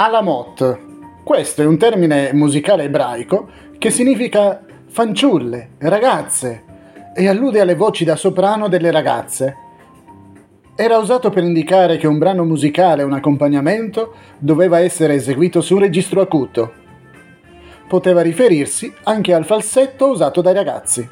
Alamot. Questo è un termine musicale ebraico che significa fanciulle, ragazze e allude alle voci da soprano delle ragazze. Era usato per indicare che un brano musicale o un accompagnamento doveva essere eseguito su un registro acuto. Poteva riferirsi anche al falsetto usato dai ragazzi.